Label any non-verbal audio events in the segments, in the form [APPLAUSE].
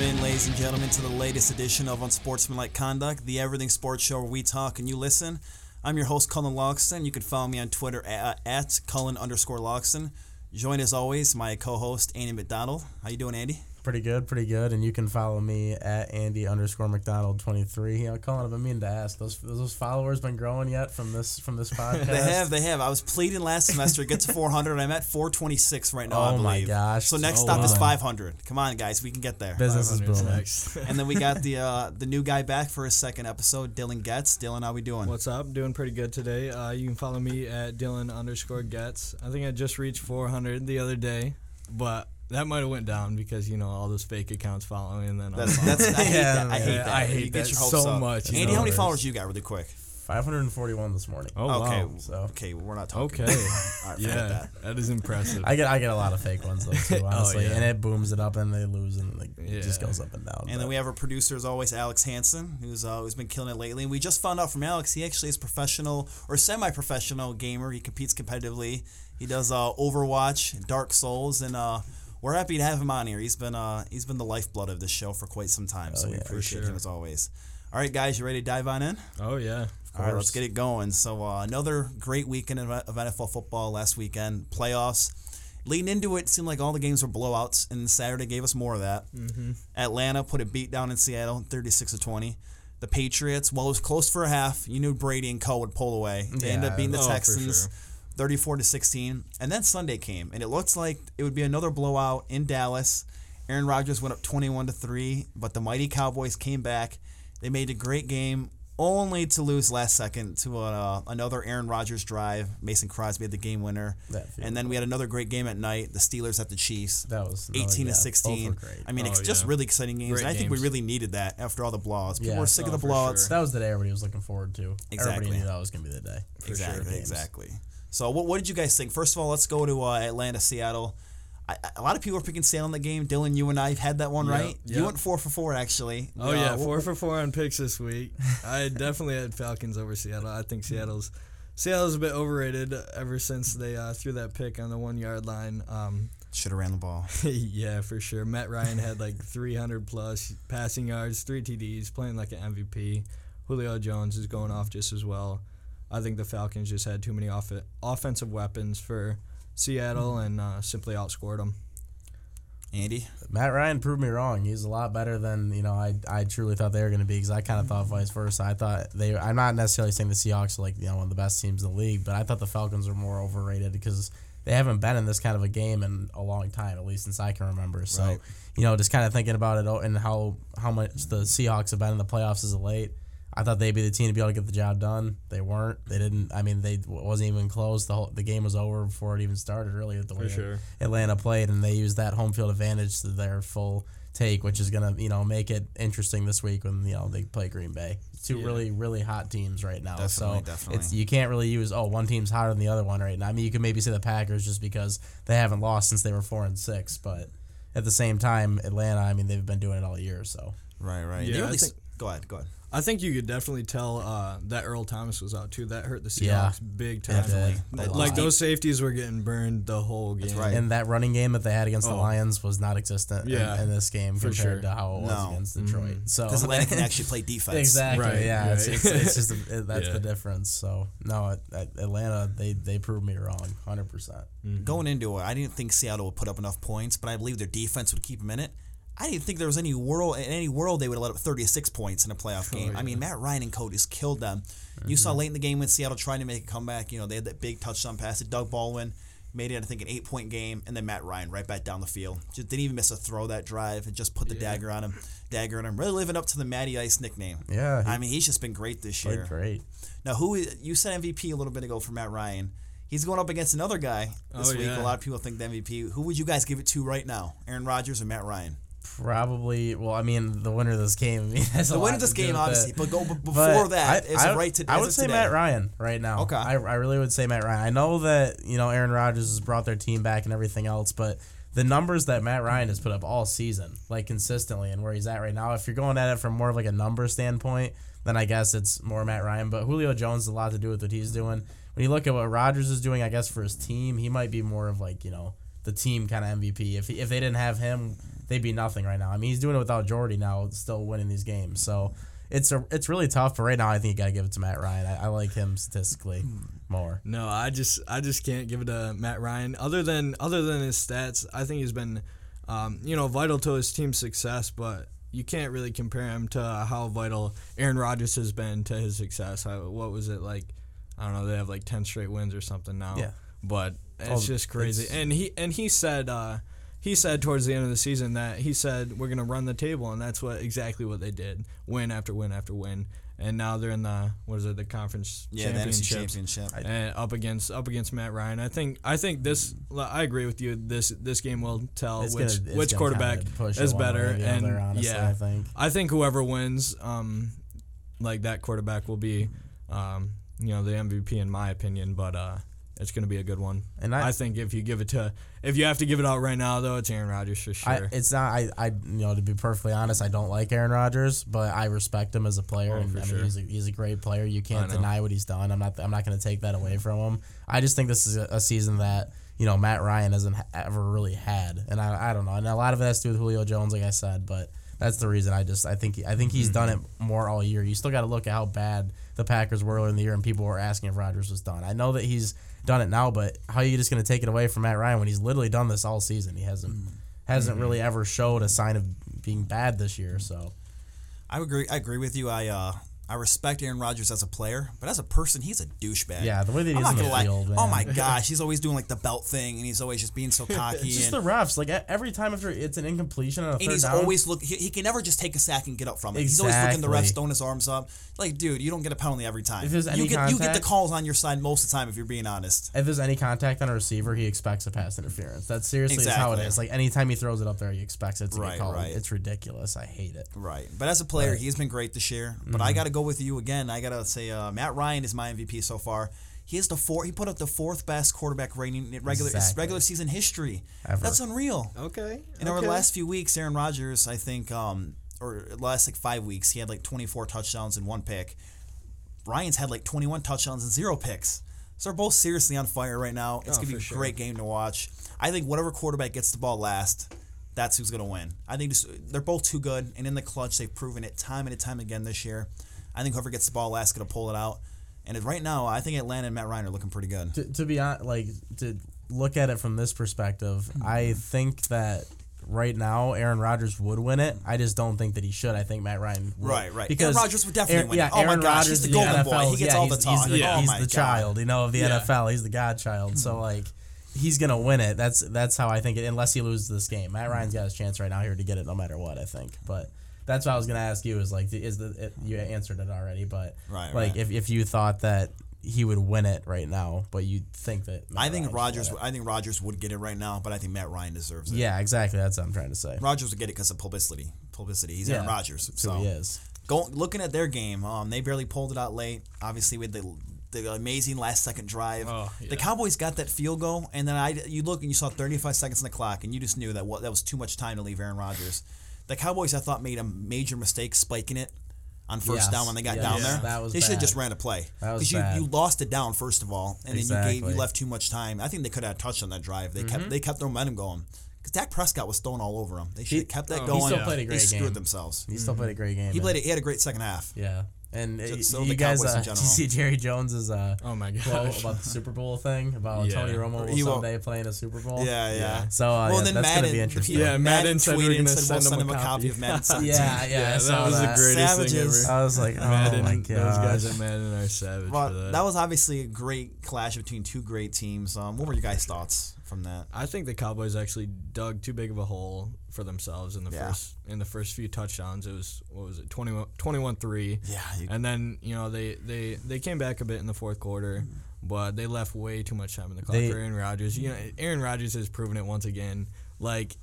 In, ladies and gentlemen, to the latest edition of Unsportsmanlike Conduct, the everything sports show where we talk and you listen. I'm your host, Cullen Logston. You can follow me on Twitter at, uh, at Cullen underscore Logston. Join as always my co-host Andy McDonald. How you doing, Andy? Pretty good, pretty good. And you can follow me at Andy underscore McDonald twenty three. You know, Colin, I've been meaning to ask those those followers been growing yet from this from this [LAUGHS] podcast. they have, they have. I was pleading last semester to get [LAUGHS] to four hundred. I'm at four twenty six right now. Oh I my believe. gosh. So next Oh, stop is five hundred. Come on, guys, we can get there. Business is booming. [LAUGHS] and then we got the uh, the new guy back for his second episode, Dylan Getz. Dylan, how we doing? What's up? Doing pretty good today. Uh, you can follow me at Dylan underscore Getz. I think I just reached 400 the other day, but that might have went down because you know all those fake accounts following and then That's, that's I hate Yeah, [LAUGHS] that. I hate yeah, that. I hate You get that your hopes so up. much, you Andy, know. how many followers you got, really quick? Five hundred and forty one this morning. Oh okay, wow. So okay, we're not talking. Okay. [LAUGHS] All right, forget yeah, that. that is impressive. I get I get a lot of fake ones though too, [LAUGHS] honestly, yeah. and it booms it up and they lose and like, it just goes up and down. And then we have our producer, as always, Alex Hansen, who's uh, who's been killing it lately. And we just found out from Alex he actually is professional or semi-professional gamer. He competes competitively. He does uh, Overwatch, Dark Souls, and uh, we're happy to have him on here. He's been uh, he's been the lifeblood of this show for quite some time, so we yeah, appreciate sure. him as always. All right, guys, you ready to dive on in? oh yeah. All right, let's get it going. So uh, another great weekend of NFL football last weekend. Playoffs. Leading into it, it seemed like all the games were blowouts, and Saturday gave us more of that. Mm-hmm. Atlanta put a beat down in Seattle, 36 to 20. The Patriots, well, it was close for a half. You knew Brady and Co would pull away. They ended Yeah. up beating the Oh, Texans. 34 to 16. And then Sunday came, and it looks like it would be another blowout in Dallas. Aaron Rodgers went up 21 to 3, but the mighty Cowboys came back. They made a great game, only to lose last second to uh, another Aaron Rodgers drive. Mason Crosby had the game winner. And then we had another great game at night. The Steelers at the Chiefs. That was another- 18 yeah, to 16. I mean, Oh, it's just yeah. really exciting games. Great and I think we really needed that after all the blowouts. People Yeah. were sick Oh, of the for blowouts. sure. that was the day everybody was looking forward to. Exactly. Everybody knew that was gonna be the day. Exactly, Games. exactly. So, what, what did you guys think? First of all, let's go to uh, Atlanta, Seattle. I, a lot of people are picking Seattle in the game. Dylan, you and I have had that one right. You went four for four, actually. Oh Uh, yeah, four for four on picks this week. I definitely had Falcons over Seattle. I think Seattle's Seattle's a bit overrated ever since they uh, threw that pick on the one yard line. Um, Should have ran the ball. [LAUGHS] yeah, for sure. Matt Ryan had like 300 plus passing yards, three TDs, playing like an MVP. Julio Jones is going off just as well. I think the Falcons just had too many off- offensive weapons for Seattle and uh, simply outscored them. Andy? Matt Ryan proved me wrong. He's a lot better than you know. I, I truly thought they were going to be because I kind of thought vice versa. I thought they. I'm not necessarily saying the Seahawks are like you know one of the best teams in the league, but I thought the Falcons were more overrated because they haven't been in this kind of a game in a long time, at least since I can remember. So Right. you know, just kind of thinking about it and how how much the Seahawks have been in the playoffs as of late. I thought they'd be the team to be able to get the job done. They weren't. They didn't. I mean, they wasn't even close. The whole the game was over before it even started. Really, with the way sure. Atlanta played, and they used that home field advantage to their full take, which is gonna you know make it interesting this week when you know they play Green Bay. Two Yeah. really really hot teams right now. Definitely, so definitely. it's you can't really use oh one team's hotter than the other one right now. I mean you could maybe say the Packers just because they haven't lost since they were four and six, but at the same time Atlanta, I mean they've been doing it all year. So Right, right. Yeah, They I really s- think- go ahead, go ahead. I think you could definitely tell uh, that Earl Thomas was out too. That hurt the Seahawks Yeah. big time. Definitely. They Like those safeties were getting burned the whole game. That's right. and that running game that they had against the Oh. Lions was not existent Yeah, in, in this game for compared sure. to how it was No. Mm-hmm. against Detroit. So Because Atlanta can actually play [LAUGHS] defense. Exactly. Right, yeah. Right. it's, it's just a, it, [LAUGHS] that's Yeah. the difference. So no, at, at Atlanta they they proved me wrong, hundred percent. Going into it, I didn't think Seattle would put up enough points, but I believe their defense would keep them in it. I didn't think there was any world in any world they would have let up 36 points in a playoff oh, game. I mean, Matt Ryan and Cody just killed them. You saw mm-hmm. late in the game when Seattle trying to make a comeback. You know, they had that big touchdown pass to Doug Baldwin, made it I think an eight point game, and then Matt Ryan right back down the field. Just didn't even miss a throw that drive and just put the dagger on him. Dagger on him. Really living up to the Matty Ice nickname. Yeah, he I mean, he's just been great this year. great. Now, who is, you said MVP a little bit ago for Matt Ryan? He's going up against another guy this Oh, week. yeah. A lot of people think the MVP. Who would you guys give it to right now? Aaron Rodgers or Matt Ryan? Probably. Well, I mean, the winner of this game. [LAUGHS] I mean, The winner of this game, obviously, but go b- But before that. I, Is I, right to? I would say today? Matt Ryan right now. Okay. I, I really would say Matt Ryan. I know that you know Aaron Rodgers has brought their team back and everything else, but the numbers that Matt Ryan has put up all season, like consistently, and where he's at right now, if you're going at it from more of like a number standpoint, then I guess it's more Matt Ryan. But Julio Jones has a lot to do with what he's doing. When you look at what Rodgers is doing, I guess for his team, he might be more of like you know the team kind of MVP. If he, if they didn't have him, they'd be nothing right now. I mean, he's doing it without Jordy now, still winning these games. So it's a it's really tough. But right now, I think you got to give it to Matt Ryan. I, I like him statistically more. No, I just I just can't give it to Matt Ryan. Other than other than his stats, I think he's been, um, you know, vital to his team's success. But you can't really compare him to how vital Aaron Rodgers has been to his success. I, what was it like? I don't know. They have like ten straight wins or something now. Yeah. But it's Oh, just crazy. it's- And he and he said uh, he said towards the end of the season that he said we're gonna run the table, and that's what exactly what they did. Win after win after win. And now they're in the what is it? The conference Yeah, the NFC championships Championship. and up against up against Matt Ryan. I think I think this I agree with you. This this game will tell It's which gonna- which quarterback kinda push it is one way better. or and other, honestly, yeah, I think. I think whoever wins, um, like that quarterback will be, um, you know, the MVP in my opinion. But uh, it's gonna be a good one. And I- I think if you give it to if you have to give it out right now though, it's Aaron Rodgers for sure. I, it's not. I, I, you know, to be perfectly honest, I don't like Aaron Rodgers, but I respect him as a player, Oh, and for I mean, sure. he's a, he's a great player. You can't deny what he's done. I'm not. I'm not going to take that away from him. I just think this is a, a season that you know Matt Ryan hasn't ever really had, and I, I don't know. And a lot of it has to do with Julio Jones, like I said, but. That's the reason I just I think I think he's done mm-hmm. it more all year. You still got to look at how bad the Packers were earlier in the year, and people were asking if Rodgers was done. I know that he's done it now, but how are you just going to take it away from Matt Ryan when he's literally done this all season? He hasn't hasn't Mm-hmm. really ever showed a sign of being bad this year. So I agree. I agree with you. I uh, I respect Aaron Rodgers as a player, but as a person, he's a douchebag. Yeah, the way that he's not in the gonna lie. field, Oh my [LAUGHS] gosh, he's always doing like the belt thing, and he's always just being so [LAUGHS] cocky. it's just and, the refs. Like every time after it's an incompletion on a and third he's down, always look. He, he can never just take a sack and get up from it. Exactly. He's always looking the refs, throwing his arms up. Like, dude, you don't get a penalty every time. If there's any you get you get the calls on your side most of the time if you're being honest. if there's any contact on a receiver, he expects a pass interference. That's seriously is how it is. Exactly. is. Like anytime he throws it up there, he expects it to Right, get called. right. It's ridiculous. I hate it. Right. But as a player, Right. he's been great this year. But Mm-hmm. I got to go with you again. I got to say uh, Matt Ryan is my MVP so far. He is the four. He put up the fourth best quarterback rating in regular Exactly. regular season history. Ever. That's unreal. okay. And over the last few weeks, Aaron Rodgers, I think, um, or last like five weeks, he had like 24 touchdowns and one pick. Ryan's had like 21 touchdowns and zero picks. So they're both seriously on fire right now. It's Oh, gonna be a sure. great game to watch. I think whatever quarterback gets the ball last, that's who's gonna win. I think just, they're both too good, and in the clutch, they've proven it time and time again this year. I think whoever gets the ball last is gonna pull it out. And right now, I think Atlanta and Matt Ryan are looking pretty good. to, to be honest, like to look at it from this perspective, I think that right now Aaron Rodgers would win it. I just don't think that he should. I think Matt Ryan would. Right, right. Because Aaron Rodgers would definitely Aaron- win Yeah, it. Oh my Aaron gosh, Rodgers, he's the the golden boy. He gets yeah, all the talk. He's oh the, Oh he's my the child, you know, of the Yeah. NFL. He's the godchild. So mm-hmm. like. He's gonna win it. That's that's how I think it. Unless he loses this game, Matt Ryan's got his chance right now here to get it, no matter what. I think, but that's what I was gonna ask you. Is like, is the it, you answered it already? But Right, like, right. if, if you thought that he would win it right now, but you think that Matt I think Ryan would Rodgers. I think Rodgers would get it right now, but I think Matt Ryan deserves it. Yeah, exactly. That's what I'm trying to say. Rodgers would get it because of publicity. Publicity. He's Aaron Yeah, Rodgers. So he is. go looking at their game. Um, they barely pulled it out late. Obviously, with the the amazing last second drive. Oh, yeah. The. Cowboys got that field goal, and then I you look and you saw 35 seconds on the clock, and you just knew that what that was too much time to leave Aaron Rodgers. The Cowboys, I thought, made a major mistake spiking it on first Yes, down when they got yes, down there. that was they should have just ran a play because you you lost it down first of all, and then you gave you left too much time. I think they could have touched on that drive. They Mm-hmm. kept they kept their momentum going. Because Dak Prescott was thrown all over him. They should have kept that oh, he going. still played a they great screwed themselves. He still played a great game. He played. It, he had a great second half. Yeah. And so you guys, uh, [LAUGHS] did you see Jerry Jones's uh, Oh my quote gosh. about the Super Bowl thing about Yeah. Tony Romo will someday play in a Super Bowl? Yeah, yeah. So uh, well, yeah, then that's Madden, gonna be [LAUGHS] interesting. Yeah, Madden said we were and gonna said, send we'll him a copy. of Madden 17. yeah, yeah, Yeah, saw that was that. the greatest thing ever. I was like, oh Madden, my those guys god. at Madden are savage Well, for that. that was obviously a great clash between two great teams. Um, what were your guys' thoughts from that? I think the Cowboys actually dug too big of a hole for themselves in the Yeah. first in the first few touchdowns. It was what was it 21-3. Yeah, you- And then, you know, they, they, they came back a bit in the fourth quarter, mm-hmm. but they left way too much time in the clock They- for Aaron Rodgers. You know, Aaron Rodgers has proven it once again. Like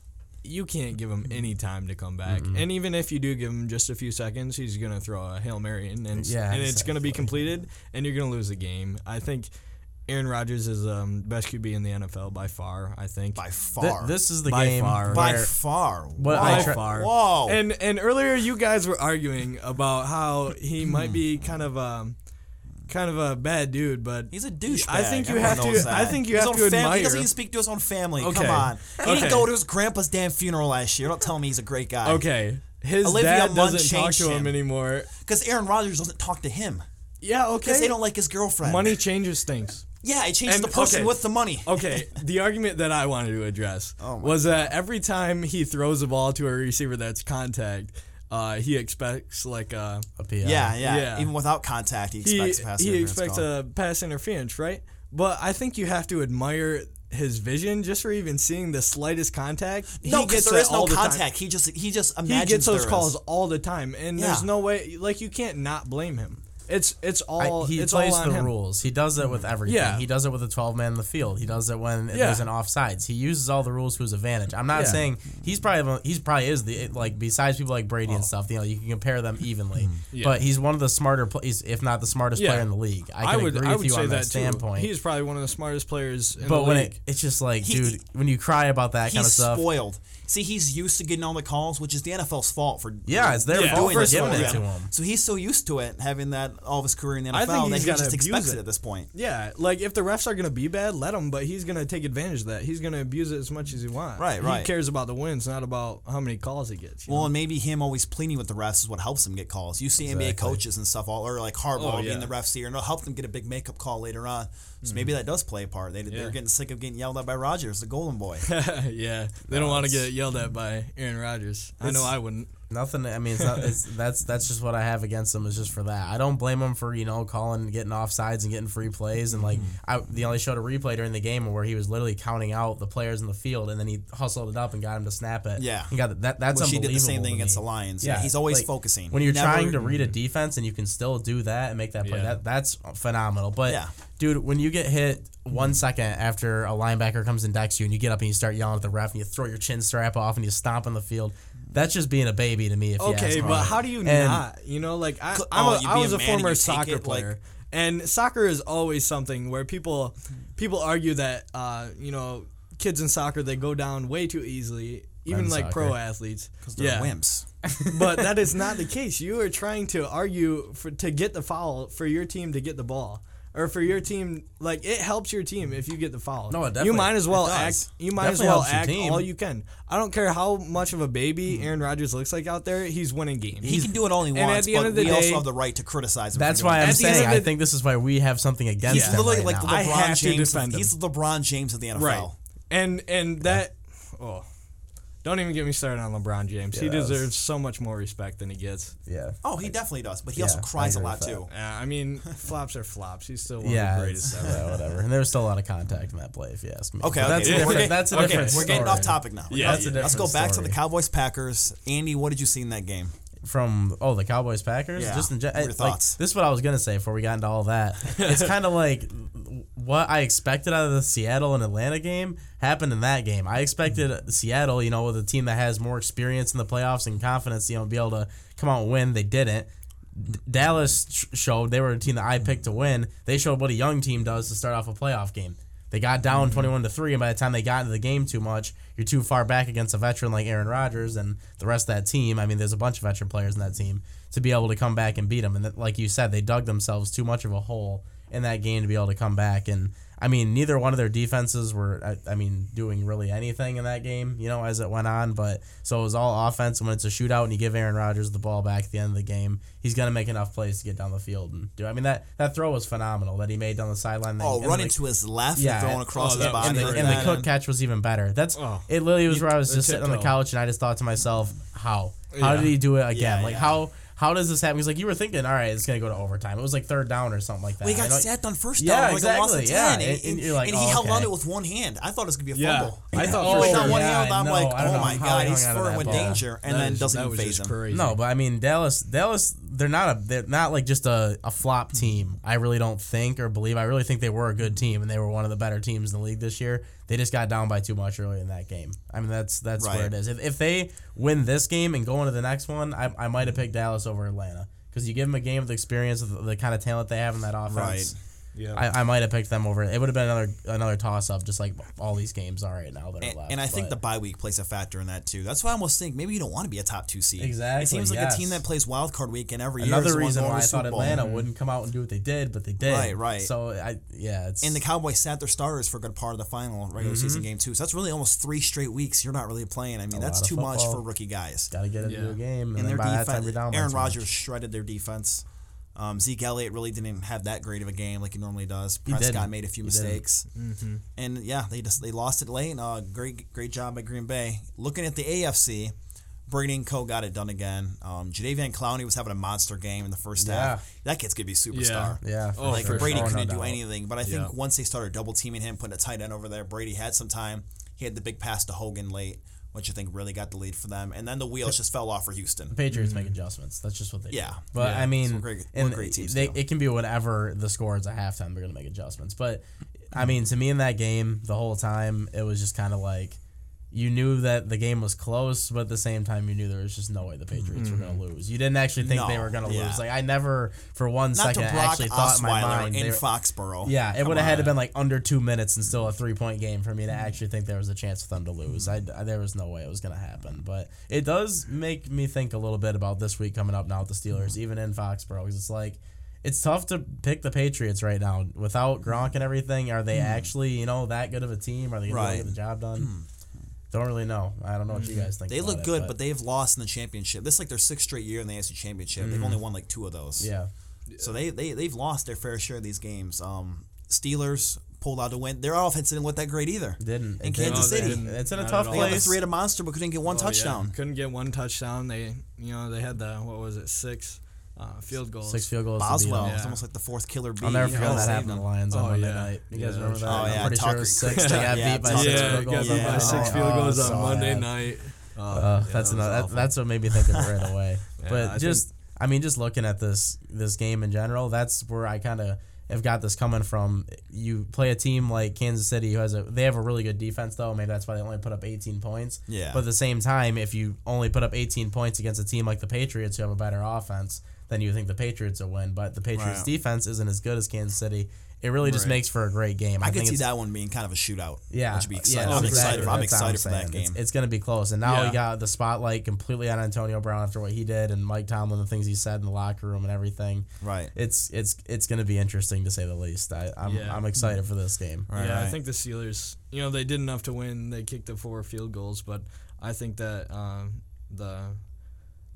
you can't give him any time to come back. Mm-hmm. And even if you do give him just a few seconds, he's going to throw a Hail Mary in and, Yeah, and it's going to be completed and you're going to lose the game. I think Aaron Rodgers is um best QB in the NFL by far, I think. by Th- far. this is the By game far. by where far. What Whoa. By tra- far. Whoa. And and earlier you guys were arguing about how he [CLEARS THROAT] might be kind of um kind of a bad dude, but He's a douchebag. I think you Everyone have to- knows I think you His have own to family. He admire- doesn't even speak to his own family. Okay. Come on. He didn't go to his grandpa's damn funeral last year. Don't tell me he's a great guy. okay. His Olivia dad Munn doesn't talk to him him. anymore. Because Aaron Rodgers doesn't talk to him. Yeah, okay. Because they don't like his girlfriend. Money changes things. Yeah, it changed And- the person okay. with the money. [LAUGHS] Okay, the argument that I wanted to address Oh my was that every time he throws a ball to a receiver that's contact, uh, he expects like a A PI. Yeah, yeah, Yeah. Even without contact, he he, expects a pass he interference expects call. a pass interference, right? But I think you have to admire his vision just for even seeing the slightest contact. No, he because gets there that is no all the time. contact. He just he just He imagines gets those there calls is. all the time, and there's no way like you can't not blame him. It's it's I, all he it's plays all on the him. rules. He does it with everything. Yeah. He does it with a 12 man in the field. He does it when Yeah. there's an offsides. He uses all the rules to his advantage. I'm not Yeah. saying he's probably he's probably is the like besides people like Brady Oh. and stuff. You know, you can compare them evenly. Mm-hmm. Yeah. But he's one of the smarter, pl- he's, if not the smartest Yeah. player in the league. I I, would agree I with would you say on that that too. standpoint. He's probably one of the smartest players in but the when it, it's just like, He- dude, when you cry about that kind of He's stuff, spoiled. See, he's used to getting all the calls, which is the NFL's fault for Yeah, it's their Yeah, fault for this giving it to him. him. So he's so used to it, having that all of his career in the NFL, I think that he's he gotta just expects it. it. at this point. Yeah, like if the refs are gonna be bad, let him. But he's gonna take advantage of that. He's gonna abuse it as much as he wants. Right, right. He cares about the wins, not about how many calls he gets. Well, know? and maybe him always pleading with the refs is what helps him get calls. You see NBA Exactly. coaches and stuff, all or like Harbaugh Oh, being the refs here, and it'll help them get a big makeup call later on. So maybe that does play a part. They, Mm-hmm. Yeah. They're getting sick of getting yelled at by Rodgers, the Golden Boy. [LAUGHS] yeah, they don't want to get yelled at by Aaron Rodgers. I know I wouldn't. Nothing. I mean, it's not, it's, [LAUGHS] that's that's just what I have against him is just for that. I don't blame him for you know calling, getting offsides, and getting free plays. And like, mm-hmm. I the only showed a replay during the game where he was literally counting out the players in the field, and then he hustled it up and got him to snap it. Yeah. he got that. That's he unbelievable. did the same thing against the Lions. Yeah, he's always focusing. When you're Never- trying to read a mm-hmm. defense and you can still do that and make that play, Yeah. that that's phenomenal. But Yeah. dude, when you get hit one second after a linebacker comes and decks you, and you get up and you start yelling at the ref, and you throw your chin strap off and you stomp on the field, that's just being a baby to me. If you ask Okay, me. but how do you And- not? You know, like I, I'm oh, a, you I was a a former soccer it, like- player, and soccer is always something where people people argue that uh, you know kids in soccer they go down way too easily, even Men's like pro athletes because They're yeah, wimps. [LAUGHS] but that is [LAUGHS] not the case. You are trying to argue for to get the foul for your team to get the ball. Or for your team, like it helps your team if you get the foul. No, it definitely. You might as well act. You might as well act team. all you can. I don't care how much of a baby mm-hmm. Aaron Rodgers looks like out there. He's winning games. He can do it all he wants. and at wants, the end of the we also have the right to criticize him. That's why I'm it. At the end saying I think this is why we have something against He's him literally right like now. the I LeBron have to James. defend He's him. the LeBron James of the NFL. Right. And and that oh don't even get me started on LeBron James. he Yeah, that was- deserves so much more respect than he gets. yeah. Oh, he definitely does, but he Yeah, also cries a lot too. Yeah, I mean, [LAUGHS] flops are flops. He's still one Yeah, of the greatest ever. yeah, whatever. And there was still a lot of contact in that play, if you ask me. Okay, But okay. that's a different. That's a okay, different. We're getting story. off topic now. Yeah, That's a different Let's go back to the Cowboys Packers. Andy, what did you see in that game? From oh the Cowboys Packers. Yeah. Just in are your like, thoughts? this is what I was gonna say before we got into all that. [LAUGHS] it's kind of like what I expected out of the Seattle and Atlanta game happened in that game. I expected mm-hmm. Seattle, you know, with a team that has more experience in the playoffs and confidence, you know, be able to come out and win. They didn't. D- Dallas sh- showed they were a team that I picked to win. They showed what a young team does to start off a playoff game. They got down mm-hmm. 21 to 3 and by the time they got into the game too much, you're too far back against a veteran like Aaron Rodgers and the rest of that team. I mean, there's a bunch of veteran players in that team to be able to come back and beat them. And that, like you said, they dug themselves too much of a hole in that game to be able to come back. And I mean, neither one of their defenses were, I, I mean, doing really anything in that game, you know, as it went on. But so it was all offense. And when it's a shootout and you give Aaron Rodgers the ball back at the end of the game, he's going to make enough plays to get down the field and do. I mean, that, that throw was phenomenal that he made down the sideline. Oh, and running the- to his left Yeah, and throwing across oh, his body. and the, great. and the Cook catch was even better. That's Oh. it. Literally was where I was just sitting on the couch and I just thought to myself, how how Yeah. did he do it again? Yeah, like yeah. how how does this happen? He's like you were thinking, all right, it's gonna go to overtime. It was like third down or something like that. Well, he got sacked on first Yeah, down, like a loss of exactly, yeah. and, And- and you're like, and he oh, held okay. on it with one hand. I thought it was going to be a Yeah. fumble. I thought he for was sure. on one yeah, hand, I'm no, like, oh my God, he's hung on throwing with danger, and then doesn't that even was phase him. No, but I mean Dallas. Dallas, they're not a they're not like just a, a flop team. I really don't think or believe. I really think they were a good team and they were one of the better teams in the league this year. They just got down by too much early in that game. I mean that's that's where it is. If, if they win this game and go into the next one, I, I might have picked Dallas over Atlanta because you give them a game of the experience of the, the kind of talent they have in that offense. Right. Yeah. I, I might have picked them over. It would have been another another toss up, just like all these games are right now that are And, left. and I think the but- bye week plays a factor in that too. That's why I almost think maybe you don't want to be a top two seed. Exactly, It seems like yes. a team that plays wild card weekend every year. another reason why I thought Super Bowl. Atlanta mm-hmm. wouldn't come out and do what they did, but they did. Right, right. So I yeah, it's And the Cowboys sat their starters for a good part of the final regular mm-hmm. season game too. So that's really almost three straight weeks you're not really playing. I mean, that's lot of too much for rookie guys. got to get into Yeah. a game, and, And then their by that time defense, down. by Aaron too much. Rodgers shredded their defense. Um, Zeke Elliott really didn't have that great of a game like he normally does. He Prescott made a few He didn't. mistakes, and yeah, they just they lost it late. Uh, great great job by Green Bay. Looking at the AFC, Brady and Co got it done again. Um, Jadeveon Clowney was having a monster game in the first Yeah. half. That kid's gonna be a superstar. Yeah, for Oh, Like for Brady sure. couldn't No do anything, but I think Yeah. once they started double teaming him, putting a tight end over there, Brady had some time. He had the big pass to Hogan late, which I think really got the lead for them. And then the wheels just fell off for Houston. The Patriots make mm-hmm. adjustments. That's just what they Yeah. do. But Yeah. I mean, Some great- and what great teams they, it can be whatever the score is at halftime. They're going to make adjustments. But I mm-hmm. mean, to me in that game, the whole time it was just kind of like you knew that the game was close, but at the same time you knew there was just no way the Patriots were going to mm-hmm. lose. You didn't actually think they Mm-hmm. Were going to yeah. lose. Like I never, for one Not second, actually thought in my mind. in they were- Foxborough. yeah, it would have had to been like under two minutes and still a mm-hmm. three point game for me to mm-hmm. actually think there was a chance for them to lose. I, I- there was no way it was going to happen. But it does make me think a little bit about this week coming up now with the Steelers, even in Foxborough, because it's like it's tough to pick the Patriots right now without Gronk and everything. Are they actually you know that good of a team? Are they going Right. to get the job done? Don't really know. I don't know what you guys think. They about look it, good, but, they've lost in the championship. This is like their sixth straight year in the AFC Championship. They've only won like two of those. yeah, So they, they they've lost their fair share of these games. Um, Steelers pulled out to win. Their offense didn't look that great either. didn't In it Kansas didn't. City. It's in a Not tough at all. They had place. three at a monster, but couldn't get one Oh, yeah. touchdown. Couldn't get one touchdown. They, you know, they had the what was it, six uh, field goals. Six field goals. Boswell, it's Yeah. almost like the fourth killer bee. I'll never You forget that saved happened to the Lions on Oh, Monday yeah. night. You guys Yeah, remember that? Oh, yeah, I'm pretty sure it was six. They got Yeah, beat by Tucker- six yeah, field goals. yeah. by six Oh, field goals on Monday that. night. Oh, Uh, yeah, that's that another. That's what made me think of it right away. [LAUGHS] Yeah, but I just, I mean, just looking at this this game in general, that's where I kind of have got this coming from. You play a team like Kansas City who has a they have a really good defense though. Maybe that's why they only put up 18 points. Yeah. But at the same time, if you only put up 18 points against a team like the Patriots who have a better offense, then you think the Patriots will win. But the Patriots Right. defense isn't as good as Kansas City. It really just Right. makes for a great game. I, I, could think see it's- that one being kind of a shootout. yeah, which would be exciting. Yeah, I'm exactly. excited. I'm That's what excited for that game. It's, it's going to be close, and now Yeah. we got the spotlight completely on Antonio Brown after what he did, and Mike Tomlin, the things he said in the locker room, and everything. Right. It's it's it's going to be interesting to say the least. I, I'm Yeah. I'm excited for this game. Right, yeah, I think the Steelers, you know, they did enough to win. They kicked the four field goals, but I think that um, the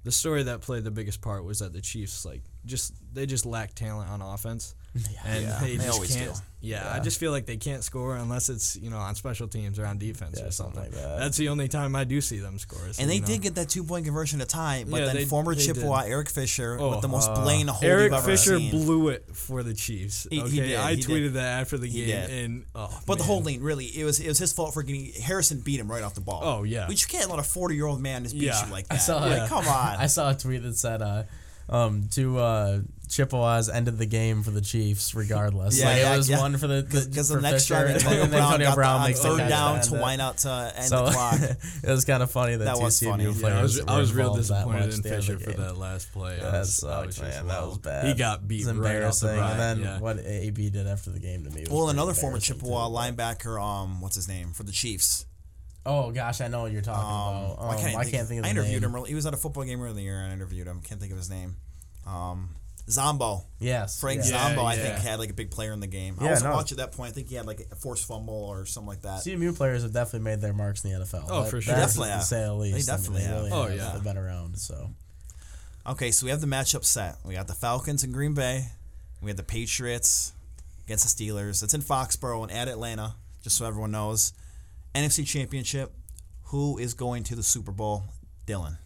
the story that played the biggest part was that the Chiefs, like, just they just lacked talent on offense, and Yeah, they, they just always can't. do. Yeah, Yeah. I just feel like they can't score unless it's you know on special teams or on defense Yeah, or something something. like that. That's the only time I do see them score. so, And they you know. did get that two point conversion to tie, but Yeah, then they- former they Chippewa did. Eric Fisher Oh, with the most uh, blatant hold Eric you've ever Fisher seen. blew it for the Chiefs. He- he Okay, did, I he tweeted did. that after the He game, did. and oh, But the man. holding really, it was it was his fault for getting Harrison beat him right off the ball. Oh, yeah. which you can't let a forty year old man just beat Yeah. you like I that. saw like, it. come on. [LAUGHS] I saw a tweet that said, uh, um, two uh, Chippewas ended the game for the Chiefs regardless. Yeah, like, yeah, it was yeah. one for the because for the next Fisher, drive, Antonio Brown Antonio got Brown the, makes third down to it. wind out to end So the [LAUGHS] clock. it was kind of funny that, That two was funny. CMU Yeah, players Yeah, I was, I was real involved that disappointed much in at the end of Fisher for that last play. I That was- I was sucks, just, man. That was bad. He got beat It's right off the embarrassing. bat. and then yeah. what AB did after the game to me. Was Well, another former Chippewa too. linebacker, um, what's his name for the Chiefs? Oh gosh, I know what you're talking Um, about. why Um, can't I can't think of I interviewed name. him. He was at a football game earlier in the year, and I interviewed him. Can't think of his name. Um, Zombo. Yes, Frank yeah. Yeah, Zombo, I yeah. think, had like a big player in the game. I wasn't no. watching at that point. I think he had like a forced fumble or something like that. CMU players have definitely made their marks in the NFL. Oh, That- for sure. Definitely to have. say the least. I mean, definitely have. really Oh, have. yeah. They've been around. So Okay, so we have the matchup set. We got the Falcons in Green Bay. We have the Patriots against the Steelers. It's in Foxborough and at Atlanta, just so everyone knows. NFC Championship. Who is going to the Super Bowl? Dylan.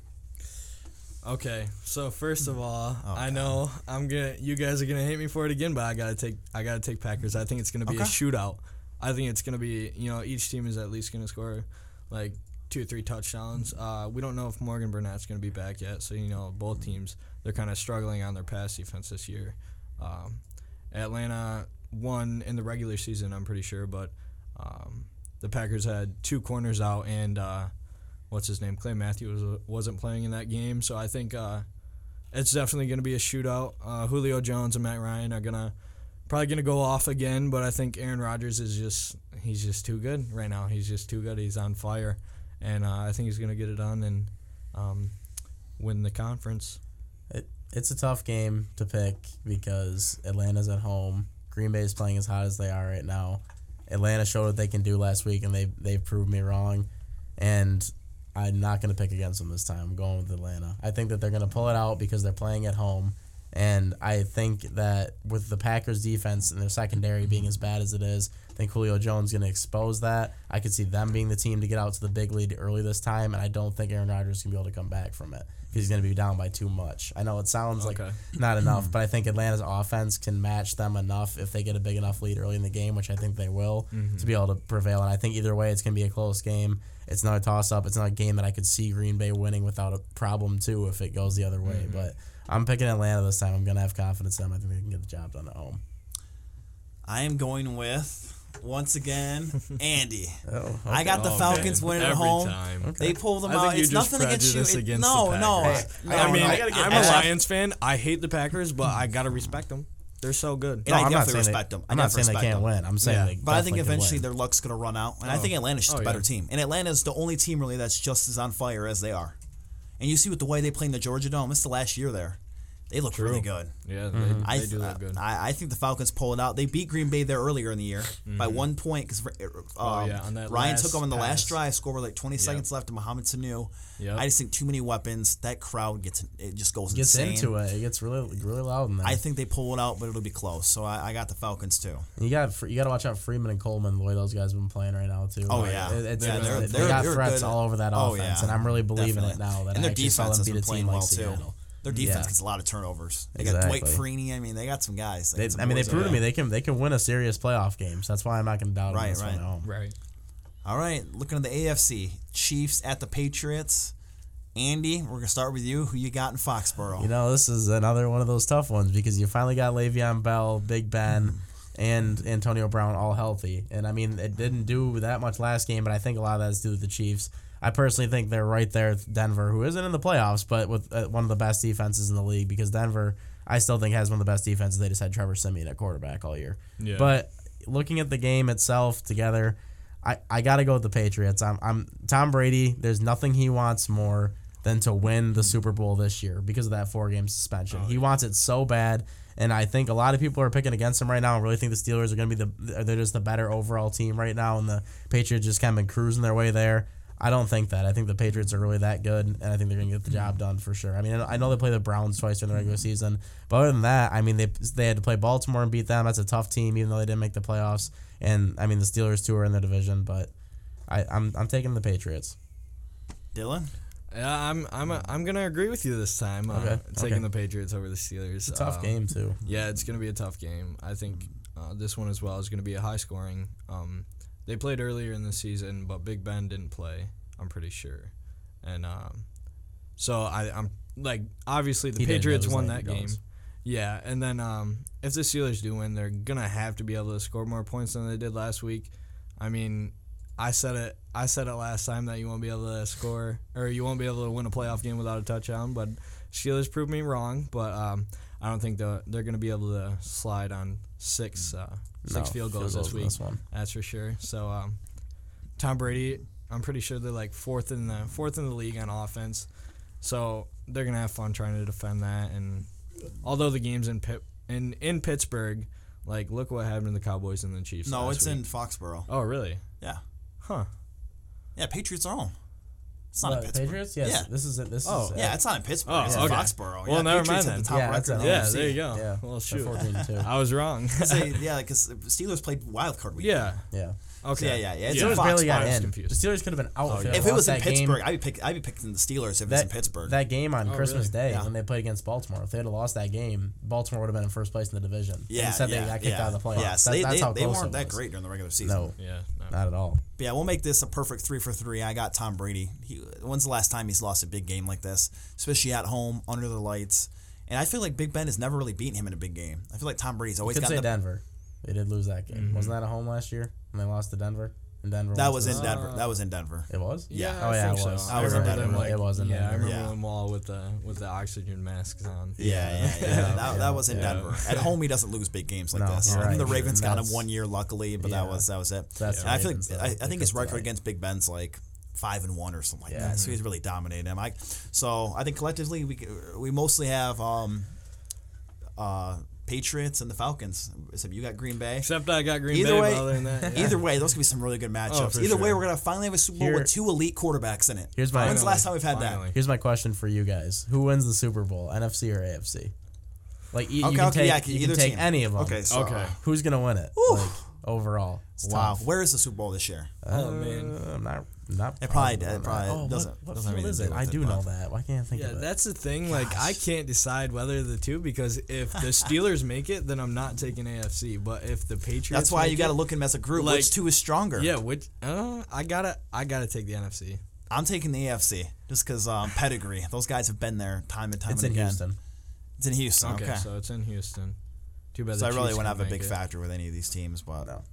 Okay, so first of all, Oh, I God. know I'm gonna. You guys are gonna hate me for it again, but I gotta take. I gotta take Packers. I think it's gonna be a shootout. I think it's gonna be. You know, each team is at least gonna score like two or three touchdowns. Uh, we don't know if Morgan Burnett's gonna be back yet, so you know both teams they're kind of struggling on their pass defense this year. Um, Atlanta won in the regular season, I'm pretty sure, but um, the Packers had two corners out and. Uh, what's his name? Clay Matthews was, wasn't playing in that game, so I think uh, it's definitely going to be a shootout. Uh, Julio Jones and Matt Ryan are going to probably gonna go off again, but I think Aaron Rodgers is just he's just too good right now. He's just too good. He's on fire, and uh, I think he's gonna get it done and um, win the conference. It, it's a tough game to pick because Atlanta's at home. Green Bay is playing as hot as they are right now. Atlanta showed what they can do last week, and they they proved me wrong. And I'm not going to pick against them this time. I'm going with Atlanta. I think that they're going to pull it out because they're playing at home. And I think that with the Packers defense and their secondary being as bad as it is, I think Julio Jones is going to expose that. I could see them being the team to get out to the big lead early this time, and I don't think Aaron Rodgers can be able to come back from it he's going to be down by too much. I know it sounds like not enough, hmm. but I think Atlanta's offense can match them enough if they get a big enough lead early in the game, which I think they will, mm-hmm. to be able to prevail. And I think either way, it's going to be a close game. It's not a toss up. It's not a game that I could see Green Bay winning without a problem too if it goes the other way. Mm-hmm. But I'm picking Atlanta this time. I'm going to have confidence in them. I think they can get the job done at home. I am going with once again [LAUGHS] Andy. Oh, I got the Oh, Falcons man. winning at home. time. They pull them I out. It's just nothing against you. It- against no, no, Packers. no. I mean, I, I'm a Lions fan. I hate the Packers, but I gotta respect them. They're so good. And I I'm not definitely saying respect they, them. I I'm not saying they can't them. win. I'm saying Yeah. they But I think eventually their luck's going to run out. And I Oh. think Atlanta's just Oh, a better yeah. team. And Atlanta's the only team really that's just as on fire as they are. And you see with the way they play in the Georgia Dome, it's the last year there. They look really good. Yeah, they, I, they do look good. I, I think the Falcons pull it out. They beat Green Bay there earlier in the year by one point because um, Mm-hmm. Oh, yeah, Ryan took them on the last drive, scored with like 20 seconds left to Mohamed Sanu. Yep. I just think too many weapons. That crowd gets it just goes gets insane. into it. It gets really really loud in there. I think they pull it out, but it'll be close. So I, I got the Falcons too. You got you got to watch out Freeman and Coleman the way those guys have been playing right now too. Oh, Like, yeah. it- it's, Yeah, they're- they they're- got they're threats good. all over that Oh, offense, yeah. and I'm really believing Definitely. it now that and I their actually saw defense them has beat been team playing like well too. Seattle. Their defense Yeah. gets a lot of turnovers. They got Dwight Exactly. Freeney. I mean, they got some guys. They They, got some I mean, they boys proved to me they can they can win a serious playoff game. So that's why I'm not going to doubt them Right, this one right. home. right. All right, looking at the AFC, Chiefs at the Patriots. Andy, we're gonna start with you. Who you got in Foxborough? You know, this is another one of those tough ones because you finally got Le'Veon Bell, Big Ben, mm-hmm. and Antonio Brown all healthy. And I mean, it didn't do that much last game, but I think a lot of that is due to the Chiefs. I personally think they're right there with Denver, who isn't in the playoffs, but with uh, one of the best defenses in the league because Denver, I still think, has one of the best defenses. They just had Trevor Siemian at quarterback all year. Yeah. But looking at the game itself together, I, I got to go with the Patriots. I'm, I'm Tom Brady. There's nothing he wants more than to win the Super Bowl this year because of that four game suspension. he wants it so bad. And I think a lot of people are picking against him right now and really think the Steelers are going to be the they're just the better overall team right now, and the Patriots just kind of been cruising their way there. I don't think that. I think the Patriots are really that good, and I think they're going to get the job done for sure. I mean, I know they play the Browns twice during the regular season, but other than that, I mean, they they had to play Baltimore and beat them. That's a tough team, even though they didn't make the playoffs. And I mean, the Steelers too are in their division, but I, I'm I'm taking the Patriots. Dylan. Yeah, I'm I'm a, I'm gonna agree with you this time. Uh, Okay, taking okay. the Patriots over the Steelers. It's a tough Um, game too. Yeah, it's gonna be a tough game. I think uh, this one as well is gonna be a high scoring. Um, they played earlier in the season, but Big Ben didn't play. I'm pretty sure, and um, so I I'm like obviously the He Patriots won that game. Jones. Yeah, and then um, if the Steelers do win, they're gonna have to be able to score more points than they did last week. I mean, I said it. I said it last time that you won't be able to score or you won't be able to win a playoff game without a touchdown. But Steelers proved me wrong. But um, I don't think they're, they're gonna be able to slide on six uh, six No, field goals this week. This one. That's for sure. So um, Tom Brady, I'm pretty sure they're like fourth in the fourth in the league on offense. So they're gonna have fun trying to defend that. And although the game's in Pit in in Pittsburgh, like look what happened to the Cowboys and the Chiefs. No, last it's week. in Foxborough. Oh really? Yeah, Huh. yeah. Patriots are home. It's not in uh, Pittsburgh. Patriots? Yes. Yeah. This is it. This Oh, is Yeah, it's not in Pittsburgh. Oh, it's in. Foxborough. Well, yeah, never Patriots mind then. the top Yeah, record that's the Yeah, there you go. Yeah. Well, shoot. 14 and 2. [LAUGHS] I was wrong. Say, [LAUGHS] yeah, because Steelers played wild card week. yeah. Yeah. Okay. Yeah, yeah, yeah. It's The in Steelers barely Foxborough. got I was in. confused. The Steelers could have been out. Oh, if, yeah. If it was in that game. Pittsburgh, I'd be pick, I'd be picking the Steelers if it was in Pittsburgh. That game on Oh, Christmas really? Day Yeah. when they played against Baltimore, if they had lost that game, Baltimore would have been in first place in the division. yeah, Instead, yeah, they got kicked yeah. out of the playoffs. Yeah, so That- they, that's they, how they weren't it that great during the regular season. No, Yeah. No. not at all. But yeah, we'll make this a perfect three for three. I got Tom Brady. He, when's the last time he's lost a big game like this, especially at home under the lights? And I feel like Big Ben has never really beaten him in a big game. I feel like Tom Brady's always Could got say the Denver. They did lose that game. Mm-hmm. Wasn't that a home last year when they lost to Denver? in Denver. That was in this- Denver. That was in Denver. It was. Yeah. Oh I yeah, think it so. was. I was in Denver, them. like- it was in yeah, I Denver. remember Yeah. them all with the with the oxygen masks on. Yeah, yeah, yeah. [LAUGHS] that, that was in Yeah. Denver. At home, he doesn't lose big games like No, this. you're I mean, right. the Ravens got him one year, luckily, but that was that was it. That's And I feel like I, I think his picked record against Big Ben's like five and one or something like Yeah. that. So he's really dominating him. I, so I think collectively we we mostly have um, uh, Patriots and the Falcons. Except you got Green Bay. Except I got Green Either Bay. way- other than that, [LAUGHS] yeah. Either way, those could be some really good matchups. for Either way, we're gonna finally have a Super Bowl Here- with two elite quarterbacks in it. Here's my- When's the last time we've had Finally. Here's my question for you guys: Who wins the Super Bowl, NFC or AFC? Like you, that? you can okay, take, yeah, you either can take team. any of them. Okay, so Okay. Who's gonna win it? Whew. Like overall. It's wow, tough. where is the Super Bowl this year? Oh, man. Uh, I'm not. Not. It probably- positive it probably oh, doesn't- What, what doesn't have field is it? I do it, know that. Why can't I think Yeah, of it? that's the thing. Like, I can't decide whether the two because if the [LAUGHS] Steelers make it, then I'm not taking AFC. But if the Patriots, That's why make you got to look at them as a group. like- which two is stronger? Yeah, which uh, I gotta, I gotta take the NFC. I'm taking the AFC just because um, pedigree. Those guys have been there time and time It's and in again. Houston. It's in Houston. Okay. Okay, so it's in Houston. Too bad. So I really wouldn't have a big it. factor with any of these teams, but No.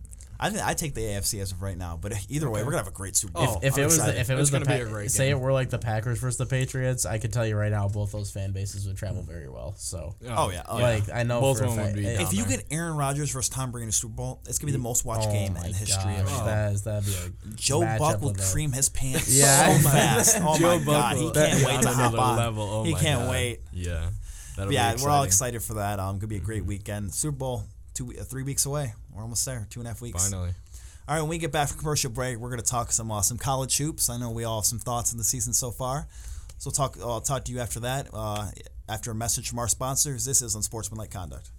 I think I take the AFC as of right now. But either way, we're gonna have a great Super Bowl. Oh, if I'm it was the, if it It's was the gonna be a great say game. it were like the Packers versus the Patriots, I could tell you right now both those fan bases would travel very well. So oh yeah, oh yeah. like I know Both for of a them would be if you there. get Aaron Rodgers versus Tom Brady in a Super Bowl, it's gonna be the most watched oh game my in history. gosh, of that is that'd be a Joe Buck will cream his pants Yeah. so [LAUGHS] fast. Oh Joe my god, he can't wait to hop another on. level. Oh he can't wait. Yeah, that'll yeah, we're all excited for that. Um, gonna be a great weekend. Super Bowl two, uh, three weeks away. We're almost there. Two and a half weeks. Finally. All right, when we get back from commercial break, we're going to talk some awesome college hoops. I know we all have some thoughts on the season so far. So we'll talk. I'll talk to you after that. Uh, after a message from our sponsors, this is Unsportsmanlike Conduct.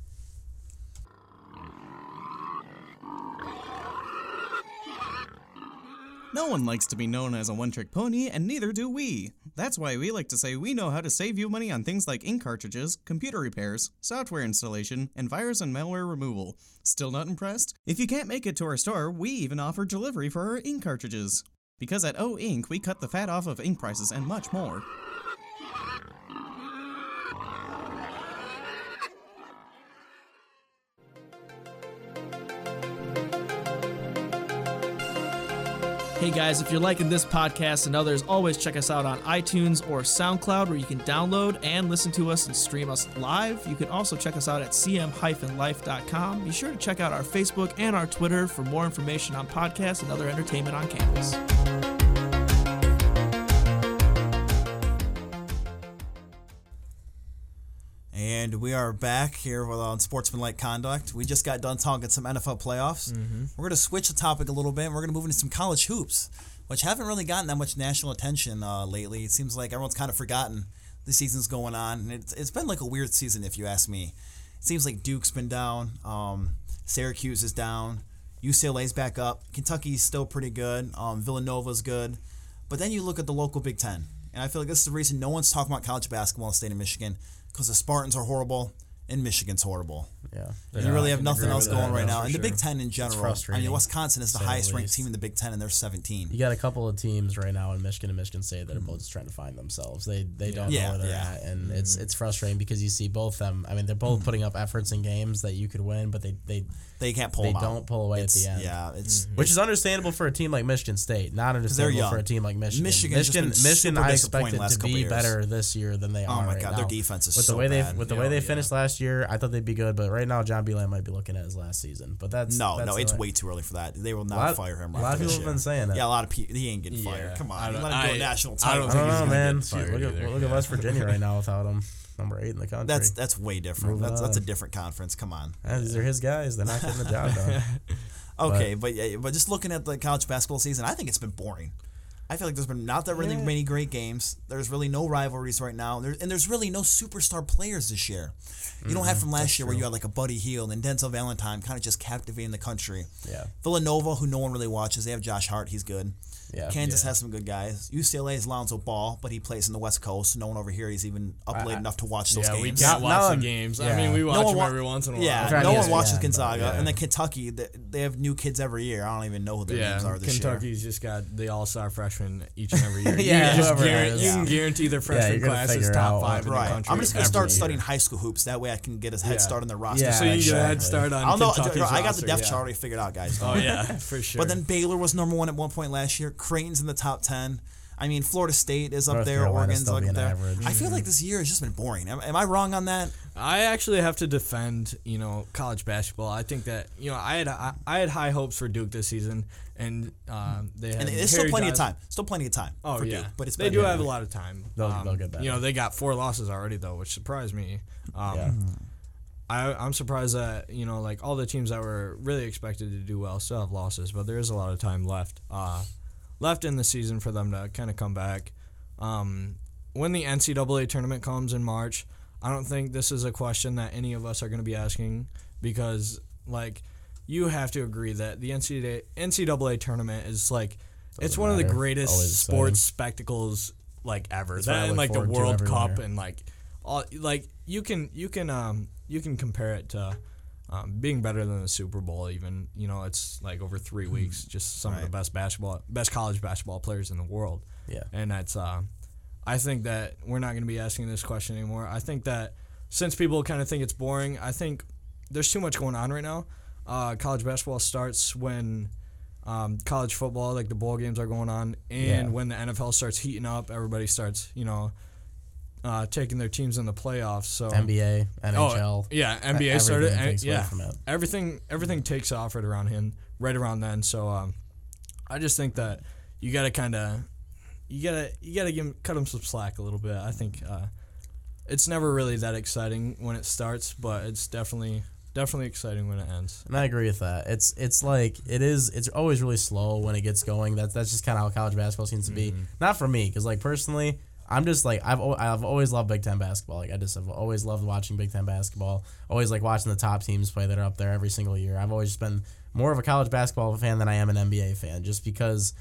No one likes to be known as a one trick pony, and neither do we. That's why we like to say we know how to save you money on things like ink cartridges, computer repairs, software installation, and virus and malware removal. Still not impressed? If you can't make it to our store, we even offer delivery for our ink cartridges. Because at O Ink, we cut the fat off of ink prices and much more. Hey guys, if you're liking this podcast and others, always check us out on iTunes or SoundCloud where you can download and listen to us and stream us live. You can also check us out at cm-life.com. Be sure to check out our Facebook and our Twitter for more information on podcasts and other entertainment on campus. And we are back here with Unsportsmanlike Conduct. We just got done talking some NFL playoffs. We're going to switch the topic a little bit. and We're going to move into some college hoops, which haven't really gotten that much national attention uh, lately. It seems like everyone's kind of forgotten the season's going on, and it's, it's been like a weird season if you ask me. It seems like Duke's been down, um, Syracuse is down, UCLA's back up, Kentucky's still pretty good, um, Villanova's good, but then you look at the local Big Ten, and I feel like this is the reason no one's talking about college basketball in the state of Michigan because the Spartans are horrible and Michigan's horrible. Yeah, You really have nothing else going that, right now. And the Big. Ten in general. I frustrating, mean, Wisconsin is the to the highest ranked team in the Big Ten, and they're 17. You got a couple of teams right now in Michigan and Michigan State that are both just trying to find themselves. They they don't Yeah, know where they're yeah. at, and it's it's frustrating because you see both them. I mean, they're both putting up efforts in games that you could win, but they they They can't pull they them don't pull away at the end. Yeah, it's Which is understandable for a team like Michigan State, not understandable for a team like Michigan. Michigan's just Michigan, Michigan, I disappointing expected last to be better this year than they are. Oh are my God, now. their defense is with the so way bad. they with the Oh, way they finished last year. I thought they'd be good, but right now John Beilein might be looking at his last season. But that's no, that's no, it's way- way too early for that. They will not lot- fire him. a lot of people have been saying it. Yeah, a lot of people. He ain't getting Yeah, fired. Come on, don't- let him go I- national I title. don't I don't think he's know, man. get Shoot, fired look at either. look at West Virginia right [LAUGHS] now without him, number eight in the country. That's that's way different. Moving That's that's a different conference. Come on. Uh, These are his guys. They're not getting the job done. [LAUGHS] Okay, but yeah, but just looking at the college basketball season, I think it's been boring. I feel like there's been not that really many great games. There's really no rivalries right now, there, and there's really no superstar players this year. You don't have mm-hmm. from last year where you had like a Buddy Hield and Denzel Valentine kind of just captivating the country. Yeah. Villanova, who no one really watches, they have Josh Hart. He's good. Yeah. Kansas has some good guys. UCLA is Lonzo Ball, but he plays in the West Coast. No one over here is even up late enough to watch those Yeah, we games. can't Now- watch now the I'm- games. I yeah. mean, we No watch one them wa- every once in a while. Yeah, trying no to one get watches ESPN, but Gonzaga, yeah. and then Kentucky. They, they have new kids every year. I don't even know who their Yeah, names are this year. Kentucky's just got the all-star freshman freshman each and every year. [LAUGHS] Yeah, you, just whoever it guarantee, is. you can Yeah. guarantee their you're freshman gonna class is figure top out five in Right. the country. I'm just gonna every start year. studying high school hoops. That way I can get a head start on the roster. Yeah, So you get a head start on I don't know. Kentucky's I got the roster, depth yeah. chart already figured out, guys. Oh yeah, for sure. But then Baylor was number one at one point last year. Creighton's in the top ten. I mean, Florida State is up North there. Carolina's Oregon's up there. average. I feel like this year has just been boring. Am, am I wrong on that? I actually have to defend, you know, college basketball. I think that you know I had I, I had high hopes for Duke this season, and um, they had And there's still Harry plenty of time. Still plenty of time. Oh for yeah, Duke, but it's they been- do have a lot of time. They'll- Um, they'll get better. You know, they got four losses already though, which surprised me. Um, Yeah. I, I'm surprised that you know, like all the teams that were really expected to do well still have losses, but there is a lot of time left, uh, left in the season for them to kind of come back. Um, when the NCAA tournament comes in March, I don't think this is a question that any of us are going to be asking because, like, you have to agree that the NCAA, NCAA tournament is like, it's Doesn't one of the greatest Always exciting. sports spectacles like ever. That's That and like the World Cup winter. and like all like you can you can um you can compare it to um, being better than the Super Bowl even you know it's like over three weeks just some of the best basketball best college basketball players in the world. Yeah. and that's uh, I think that we're not going to be asking this question anymore. I think that since people kind of think it's boring I think there's too much going on right now. Uh, college basketball starts when um, college football, like the bowl games are going on, and Yeah. when the NFL starts heating up, everybody starts, you know, uh, taking their teams in the playoffs. So NBA, NHL. Oh, yeah, NBA started. takes and- away yeah, everything everything takes off right around him, right around then. So um, I just think that you got to kind of you gotta you gotta give 'em- cut him some slack a little bit. I think uh, it's never really that exciting when it starts, but it's definitely definitely exciting when it ends. And I agree with that. It's it's like it is. It's always really slow when it gets going. That's that's just kind of how college basketball seems to be. Mm-hmm. Not for me, because like personally, I'm just like I've I've always loved Big Ten basketball. Like I just have always loved watching Big Ten basketball. Always like watching the top teams play that are up there every single year. I've always been more of a college basketball fan than I am an NBA fan, just because.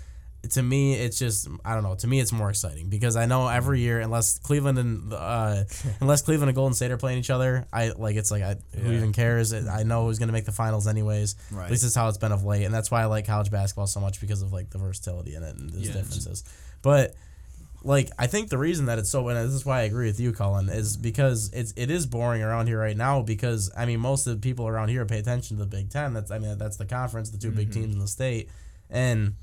To me, it's just I don't know. To me, it's more exciting because I know every year, unless Cleveland and uh, [LAUGHS] unless Cleveland and Golden State are playing each other, I like it's like I, who Yeah. even cares? I know who's going to make the finals anyways. Right. At least that's how it's been of late, and that's why I like college basketball so much because of like the versatility in it and the Yeah. differences. But like I think the reason that it's so and this is why I agree with you, Colin, is because it's it is boring around here right now because I mean most of the people around here pay attention to the Big Ten. That's I mean that's the conference, the 2 big mm-hmm. teams in the state, and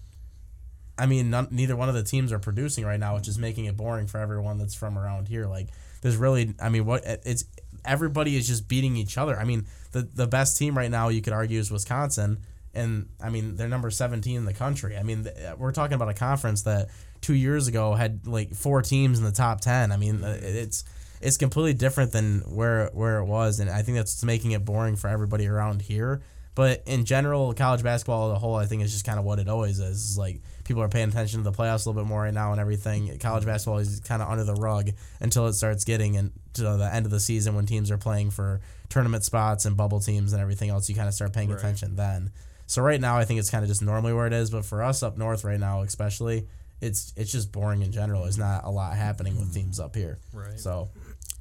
I mean none, neither one of the teams are producing right now, which is making it boring for everyone that's from around here. Like there's really I mean what it's everybody is just beating each other. I mean the the best team right now you could argue is Wisconsin. And I mean, they're number 17 in the country. I mean, th- we're talking about a conference that two years ago had like four teams in the top 10. I mean, uh, it's it's completely different than where where it was, and I think that's making it boring for everybody around here. But in general, college basketball as a whole, I think is just kind of what it always is. It's like people are paying attention to the playoffs a little bit more right now and everything. College basketball is kind of under the rug until it starts getting into the end of the season when teams are playing for tournament spots and bubble teams and everything else. You kind of start paying Right. attention then. So right now, I think it's kind of just normally where it is. But for us up north right now, especially, it's it's just boring in general. There's not a lot happening with mm. teams up here. Right. So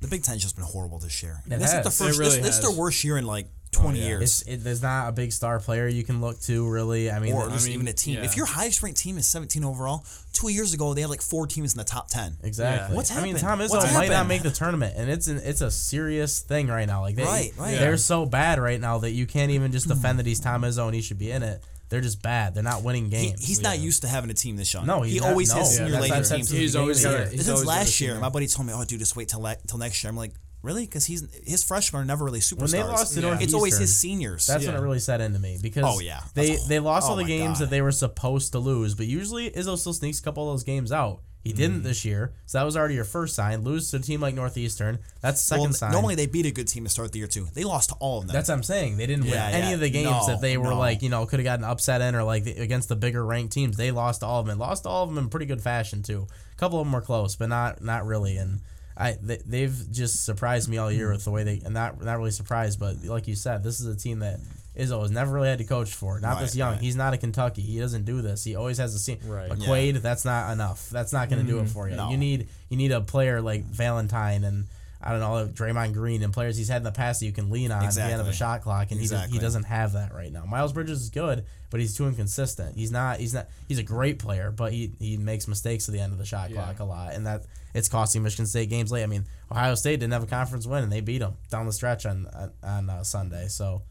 The Big Ten's just been horrible this year. It this is the has. first. It really this, this is has. their worst year in like 20 yeah. years. it's it, there's not a big star player you can look to really. I mean, or at I mean, even a team. yeah. If your highest ranked team is 17 overall, two years ago they had like four teams in the top 10. Exactly. Yeah. What's I mean. Tom Izzo What's might not make the tournament, and it's an it's a serious thing right now. Like they, Right, right. they're Yeah. so bad right now that you can't even just hmm. defend that he's Tom Izzo and he should be in it. They're just bad. They're not winning He, games. he's not used to having a team this young. No, he's he not- always no. has senior that's- later teams. that's He's always beginning got of a- the Since always last year, my buddy told me, "Oh, dude, just wait till le- till next year." I'm like, "Really?" Because he's his freshmen are never really superstars. When they lost to Yeah. it's always his seniors. That's when it really set into me because Oh, yeah. they That's- they lost oh all the games God. that they were supposed to lose, but usually Izzo still sneaks a couple of those games out. He didn't hmm. this year, so that was already your first sign. Lose to a team like Northeastern, that's second well, sign. normally they beat a good team to start the year too. They lost to all of them. That's what I'm saying. They didn't Yeah, win any of the games No, that they were no. like, you know, could have gotten upset in or like the, against the bigger ranked teams. They lost to all of them and lost to all of them in pretty good fashion too. A couple of them were close, but not not really. And I they, they've just surprised me all year hmm. with the way they and not not really surprised, but like you said, this is a team that Izzo has never really had to coach for. Not this young. right. He's not a Kentucky. He doesn't do this. He always has a team. Right. McQuaid, that's not enough. That's not going to do it for you. No. You need you need a player like Valentine and I don't know Draymond Green and players he's had in the past that you can lean on at the end of Exactly. shot clock, and he Exactly. he doesn't have that right now. Miles Bridges is good, but he's too inconsistent. He's not he's not he's a great player, but he he makes mistakes at the end of the shot clock a lot, and that it's costing Michigan State games late. I mean, Ohio State didn't have a conference win, and they beat them down the stretch on on, on uh, Sunday, so.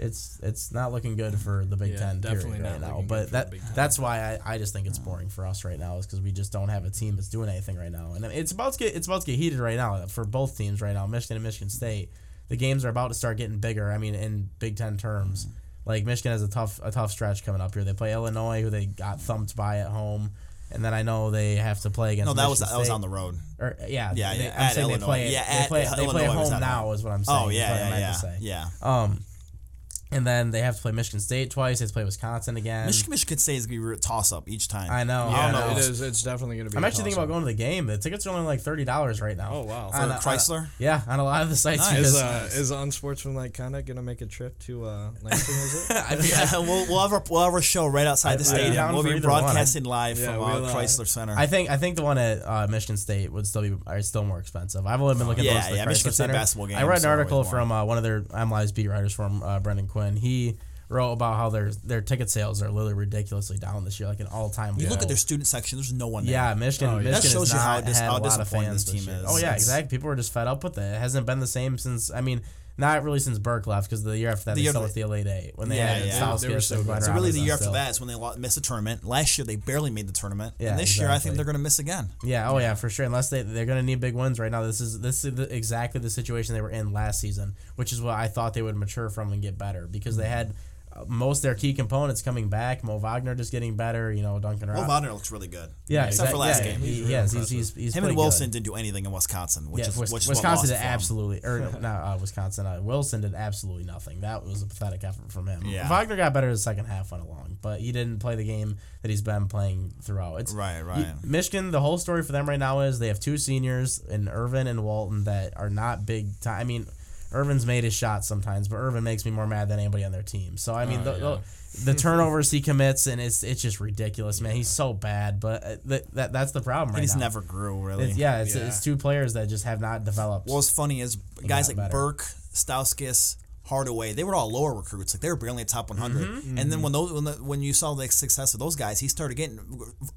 It's it's not looking good for the Big Yeah, Ten definitely period right now. But that the Big Ten. that's why I, I just think it's boring for us right now is because we just don't have a team that's doing anything right now, and it's about to get it's about to get heated right now for both teams right now, Michigan and Michigan State. The games are about to start getting bigger. I mean, in Big Ten terms, like Michigan has a tough a tough stretch coming up here. They play Illinois, who they got thumped by at home, and then I know they have to play against. No, that was Michigan that was on the road. Or, yeah, Yeah, they- yeah, I'm at saying Illinois. they play. Yeah, they at- play. at They play home now. home. Is what I'm saying. Oh is yeah, yeah, yeah, say. yeah. Um, and then they have to play Michigan State twice. They have to play Wisconsin again. Michigan, Michigan State is gonna be a toss up each time. I know. Yeah, I no, know. it is. It's definitely going to be. I'm a actually thinking about going to the game. The tickets are only like thirty dollars right now. Oh, wow. On For a- Crisler? yeah, on a lot of the sites. Nice. because- Is uh, is unsportsmanlike conduct gonna make a trip to uh, Lansing? Is it? [LAUGHS] [LAUGHS] [LAUGHS] I mean, Yeah, we'll, we'll have our we'll have our show right outside the I'd be stadium. We'll be either one. broadcasting live Yeah, from uh, we'll, uh, Crisler Center. I think I think the one at uh, Michigan State would still be are still more expensive. I've only been looking Yeah, at those. at the yeah, Crisler Michigan State Center. basketball I read an article from uh, one of their MLive's beat writers from uh, Brendan Quinn. And he wrote about how their their ticket sales are literally ridiculously down this year, like an all time. you look at their student section. There's no one there. Yeah, Michigan. Oh, yeah. Michigan That shows you how not dis- how a lot of disappointing fans this team year. is. Oh yeah, It's- exactly. People were just fed up with it. It hasn't been the same since. I mean, not really since Burke left because the year after that The they year still with the Elite Eight when they Yeah, had yeah. They were so and good. Glenn So really, the year after still. that is when they missed the tournament. Last year they barely made the tournament, Yeah, and this year I think they're going to miss again. Yeah, oh yeah, for sure. Unless they they're gonna need big wins right now. This is this is the, exactly the situation they were in last season, which is what I thought they would mature from and get better because they had uh, most of their key components coming back. Mo Wagner just getting better. You know, Duncan. Ro- Wagner looks really good. yeah, except for last yeah, game. He, He's real yes, he's he's, he's Him and Wilson Good. didn't do anything in Wisconsin, which Yeah, is which is what Wisconsin did absolutely, or no, not uh, Wisconsin. Uh, Wilson did absolutely nothing. That was a pathetic effort from him. Yeah. Wagner got better the second half went along, but he didn't play the game that he's been playing throughout. It's Right, right. Michigan, the whole story for them right now is they have two seniors in Irvin and Walton that are not big time. I mean, Irvin's made his shot sometimes, but Irvin makes me more mad than anybody on their team. So I mean, Oh, the, yeah. the, the turnovers he commits and it's it's just ridiculous, man. He's so bad, but uh, that, that that's the problem right He just now. never grew really. It's, yeah, it's, Yeah. it's two players that just have not developed. What was funny is guys like better. Burke, Stauskas, Hardaway, they were all lower recruits. Like they were barely a top 100. Mm-hmm. And then when those when, the, when you saw the success of those guys, he started getting.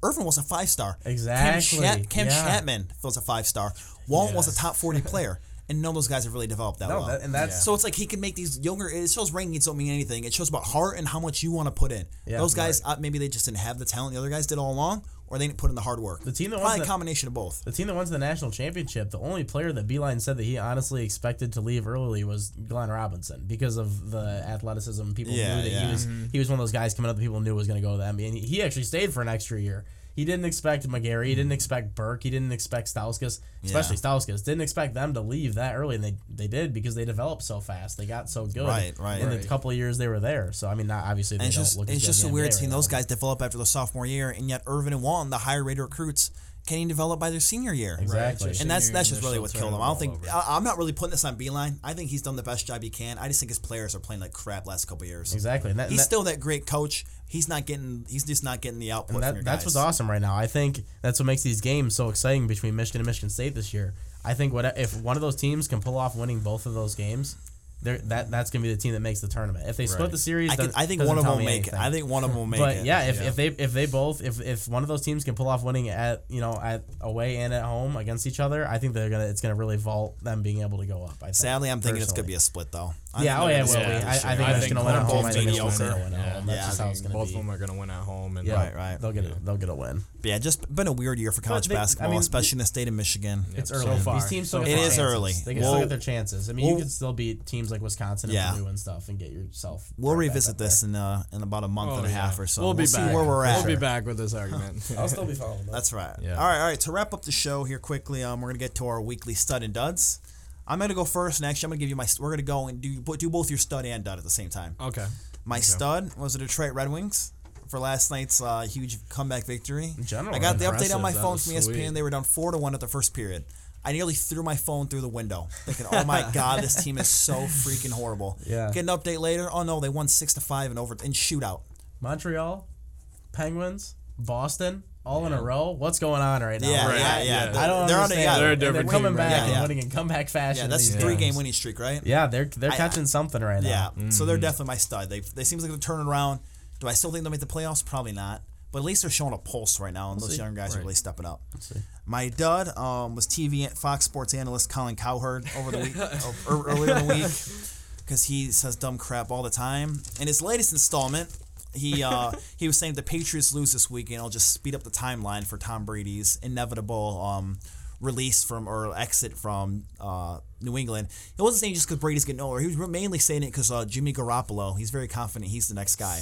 Irvin was a five star. Exactly, Cam, Chat, Cam yeah. Chatman was a five star. Walton was a top 40 player. [LAUGHS] And none of those guys have really developed that No, well. that- and that's- so it's like he can make these younger. It shows rankings don't mean anything. It shows about heart and how much you want to put in. Yeah, those guys uh, maybe they just didn't have the talent the other guys did all along, or they didn't put in the hard work. The team that probably won a the- combination of both. The team that went to the national championship, the only player that Beilein said that he honestly expected to leave early was Glenn Robinson because of the athleticism. People Yeah, knew that yeah. he was he was one of those guys coming up that people knew was going to go to the NBA. And he, he actually stayed for an extra year. He didn't expect McGary. He didn't mm. expect Burke. He didn't expect Stauskas, especially Stauskas. Didn't expect them to leave that early, and they they did because they developed so fast. They got so good Right, right. in the couple of years they were there. So I mean, not obviously they And it's don't just look as it's just in a weird NBA seeing right those now. guys develop after the sophomore year, and yet Irvin and Walton, the higher rated recruits, can't even develop by their senior year. Exactly. Right, And that's Senior that's year, just really they're what killed him. I don't think I, I'm not really putting this on Beilein. I think he's done the best job he can. I just think his players are playing like crap last couple years. Exactly. And that, and He's that- still that great coach. He's not getting. He's just not getting the output. And from that, your that's guys. what's awesome right now. I think that's what makes these games so exciting between Michigan and Michigan State this year. I think what if one of those teams can pull off winning both of those games, they're, that that's gonna be the team that makes the tournament. If they split Right. the series, I, can, I think one of them will make it. anything. I think one of them will make but it. yeah, if, Yeah. if they if they both if, if one of those teams can pull off winning at you know at away and at home against each other, I think they're gonna it's gonna really vault them being able to go up. I think, Sadly, I'm thinking it's gonna be a split though. I yeah, oh yeah, it will be. I, I think year. I Michigan will think win at home. I think Michigan mediocre. State will win at Yeah. That's Yeah, just how it's gonna Both be. of them are going to win at home. And Yeah, Right, right. They'll get it. They'll get a win. But yeah, just been a weird year for college they- I basketball, mean, especially in the state of Michigan. It's So early. far. These teams still So get It their chances. early. They can We'll- still get their chances. I mean, we'll- you can still beat teams like Wisconsin and Yeah. Purdue and stuff and get yourself. We'll revisit this in uh, in about a month Oh, and a half or so. We'll be see back. where we're at. We'll be [LAUGHS] back with this argument. [LAUGHS] I'll still be following. That's right. Yeah. All right, all right. To wrap up the show here quickly, um, we're gonna get to our weekly stud and duds. I'm gonna go first, and actually, I'm gonna give you my. We're gonna go and do do both your stud and dud at the same time. okay. My stud was the Detroit Red Wings for last night's uh, huge comeback victory. In general, I got the update on my phone from ESPN. sweet. They were down four to one at the first period. I nearly threw my phone through the window, thinking, "Oh my [LAUGHS] god, this team is so freaking horrible." Yeah. Get an update later. Oh no, they won six to five in over in shootout. Montreal, Penguins, Boston. All in a row. What's going on right now? Yeah, Right, yeah, yeah. yeah. I don't They're on a, understand. yeah, They're a And they're coming team right back now. and Yeah. winning in comeback fashion. yeah, that's these three game winning streak, right? Yeah, they're they're I- catching something right now. Yeah. So they're definitely my stud. They they seems like they're turning around. Do I still think they'll make the playoffs? Probably not. But at least they're showing a pulse right now, and those see. young guys are Right. really stepping up. see. My dud um, was TV Fox Sports analyst Colin Cowherd over the week, [LAUGHS] or, earlier in the week, because he says dumb crap all the time. In his latest installment, he uh, [LAUGHS] he was saying the Patriots lose this weekend, I'll just speed up the timeline for Tom Brady's inevitable um, release from or exit from uh, New England. He wasn't saying just because Brady's getting older. He was mainly saying it because uh, Jimmy Garoppolo. He's very confident he's the next guy.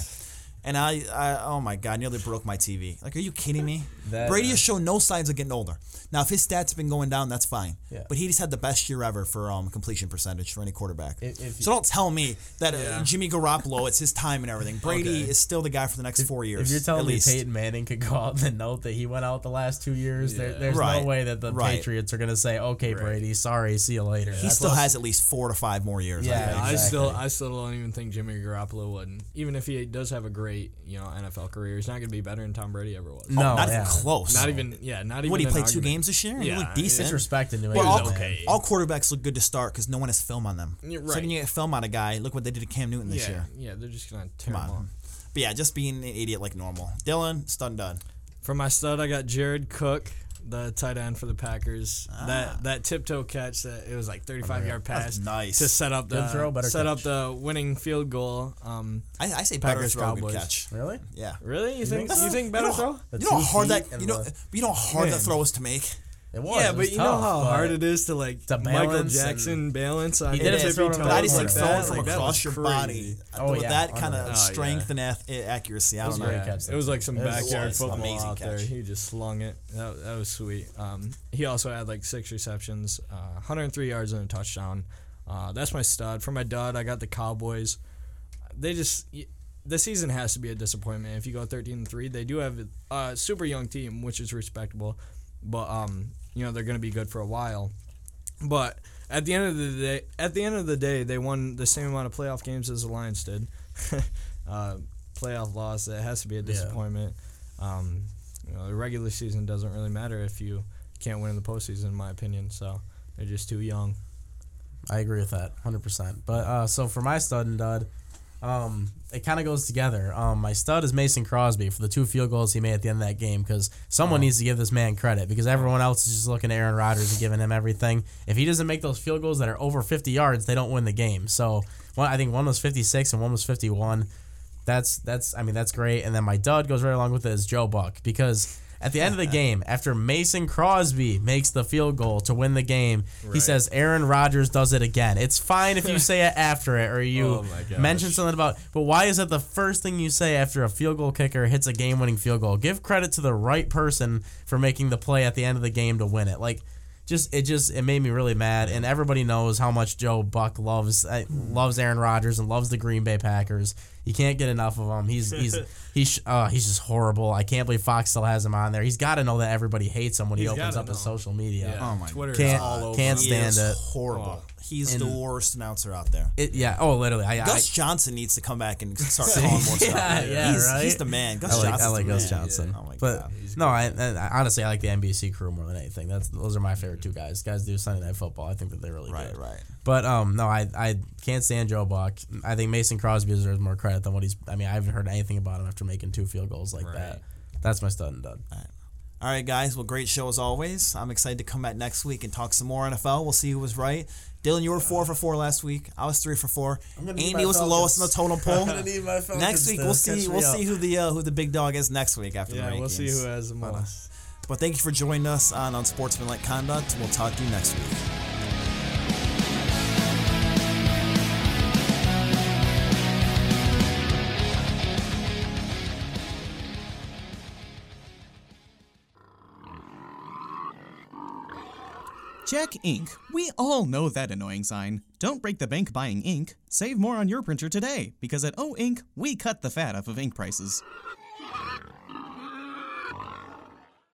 And I, I, oh my God, nearly broke my TV. Like, are you kidding me? That- Brady has shown no signs of getting older. Now, if his stats have been going down, that's fine. Yeah. But he just had the best year ever for um, completion percentage for any quarterback. If- if so don't tell me that uh, Jimmy Garoppolo, it's his time and everything. [LAUGHS] Brady Okay. is still the guy for the next four years. If you're telling at me least. Peyton Manning could go out and note that he went out the last two years, there, there's Right. no way that the Right. Patriots are going to say, "Okay, Brady, sorry, see you later." he That's still has at least four to five more years. I Yeah, think. Yeah, I still, I still don't even think Jimmy Garoppolo wouldn't, Even if he does have a great, you know, NFL career, he's not going to be better than Tom Brady ever was. No, not yeah. even close. Not even, yeah, not even. What, he an played two games this year? He Yeah, looked decent. disrespect New England. all, okay. all quarterbacks look good to start because no one has film on them. You're So right. when you get film on a guy, look what they did to Cam Newton this Yeah, year. yeah, they're just gonna tear Come him on. off. But yeah, just being an idiot like normal. Dylan, stun done. For my stud, I got Jared Cook, the tight end for the Packers. Ah. That that tiptoe catch that it was like 35 yard pass nice. to set up the Good throw, better set up the winning field goal. Um, I, I say better Packers, throw, good Cowboys. catch. Really? Yeah. really, you think think you think [LAUGHS] better you know, throw? You know how hard that you know you know how hard that throw is to make. It was. Yeah, it but was you know how hard it is to like To Michael balance Jackson balance on He did it tippy throw it toes on I just Oh, like my throwing from Like, that across was your crazy. body Oh, with yeah, that kind unreal. of Oh, strength yeah. and ath- accuracy. I don't great know. catch. It was like some It was- backyard was football amazing out there. catch. He just slung it. That, that was sweet. Um, he also had like six receptions, uh, 103 yards and a touchdown. Uh, that's my stud. For my dud, I got the Cowboys. They just y- the season has to be a disappointment. If you go 13 and three, they do have a super young team, which is respectable, but um, you know they're going to be good for a while. But at the end of the day, at the end of the day, they won the same amount of playoff games as the Lions did. [LAUGHS] uh, playoff loss. It has to be a disappointment. Um, you know, the regular season doesn't really matter if you can't win in the postseason, in my opinion. So they're just too young. I agree with that, hundred percent. But uh, so for my stud and dud, um, it kind of goes together. Um, my stud is Mason Crosby for the two field goals he made at the end of that game because someone needs to give this man credit because everyone else is just looking at Aaron Rodgers and giving him everything. If he doesn't make those field goals that are over fifty yards, they don't win the game. So one, I think one was fifty six and one was fifty one. That's that's I mean that's great. And then my dud goes right along with it is Joe Buck because. At the end of the game, after Mason Crosby makes the field goal to win the game, he says Aaron Rodgers does it again. It's fine if you say it [LAUGHS] after it or you Oh mention something about, but why is that the first thing you say after a field goal kicker hits a game winning field goal? Give credit to the right person for making the play at the end of the game to win it. Like, just it just it made me really mad, and everybody knows how much Joe Buck loves uh, loves Aaron Rodgers and loves the Green Bay Packers. You can't get enough of him. He's he's [LAUGHS] he's uh, he's just horrible. I can't believe Fox still has him on there. He's got to know that everybody hates him when he opens gotta up his social media. Oh my Twitter Can't- all over. can't him. He stand is it. horrible. He's the worst announcer out there. It, yeah. Oh, literally. I, Gus I, Johnson needs to come back and [LAUGHS] start calling more stuff. Yeah, yeah, he's, right? he's the man. Gus I like, Johnson's I like the Gus man. Johnson. Oh my but god. no, I, I honestly I like the NBC crew more than anything. That's those are my favorite two guys. Guys do Sunday Night Football. I think that they're really Right, good. right. But um, no, I I can't stand Joe Buck. I think Mason Crosby deserves more credit than what he's. I mean, I haven't heard anything about him after making two field goals like Right. that. That's my stud and dud. All right, guys. Well, great show as always. I'm excited to come back next week and talk some more NFL. We'll see who was right. Dylan, you were four for four last week. I was three for four. Andy was the lowest in the total [LAUGHS] my next week we'll see we'll see who the uh, who the big dog is next week after the Yeah, rankings. we'll see who has the most. But thank you for joining us on Unsportsmanlike Conduct. We'll talk to you next week. Check ink. We all know that annoying sign. Don't break the bank buying ink. Save more on your printer today, because at O Ink, we cut the fat off of ink prices.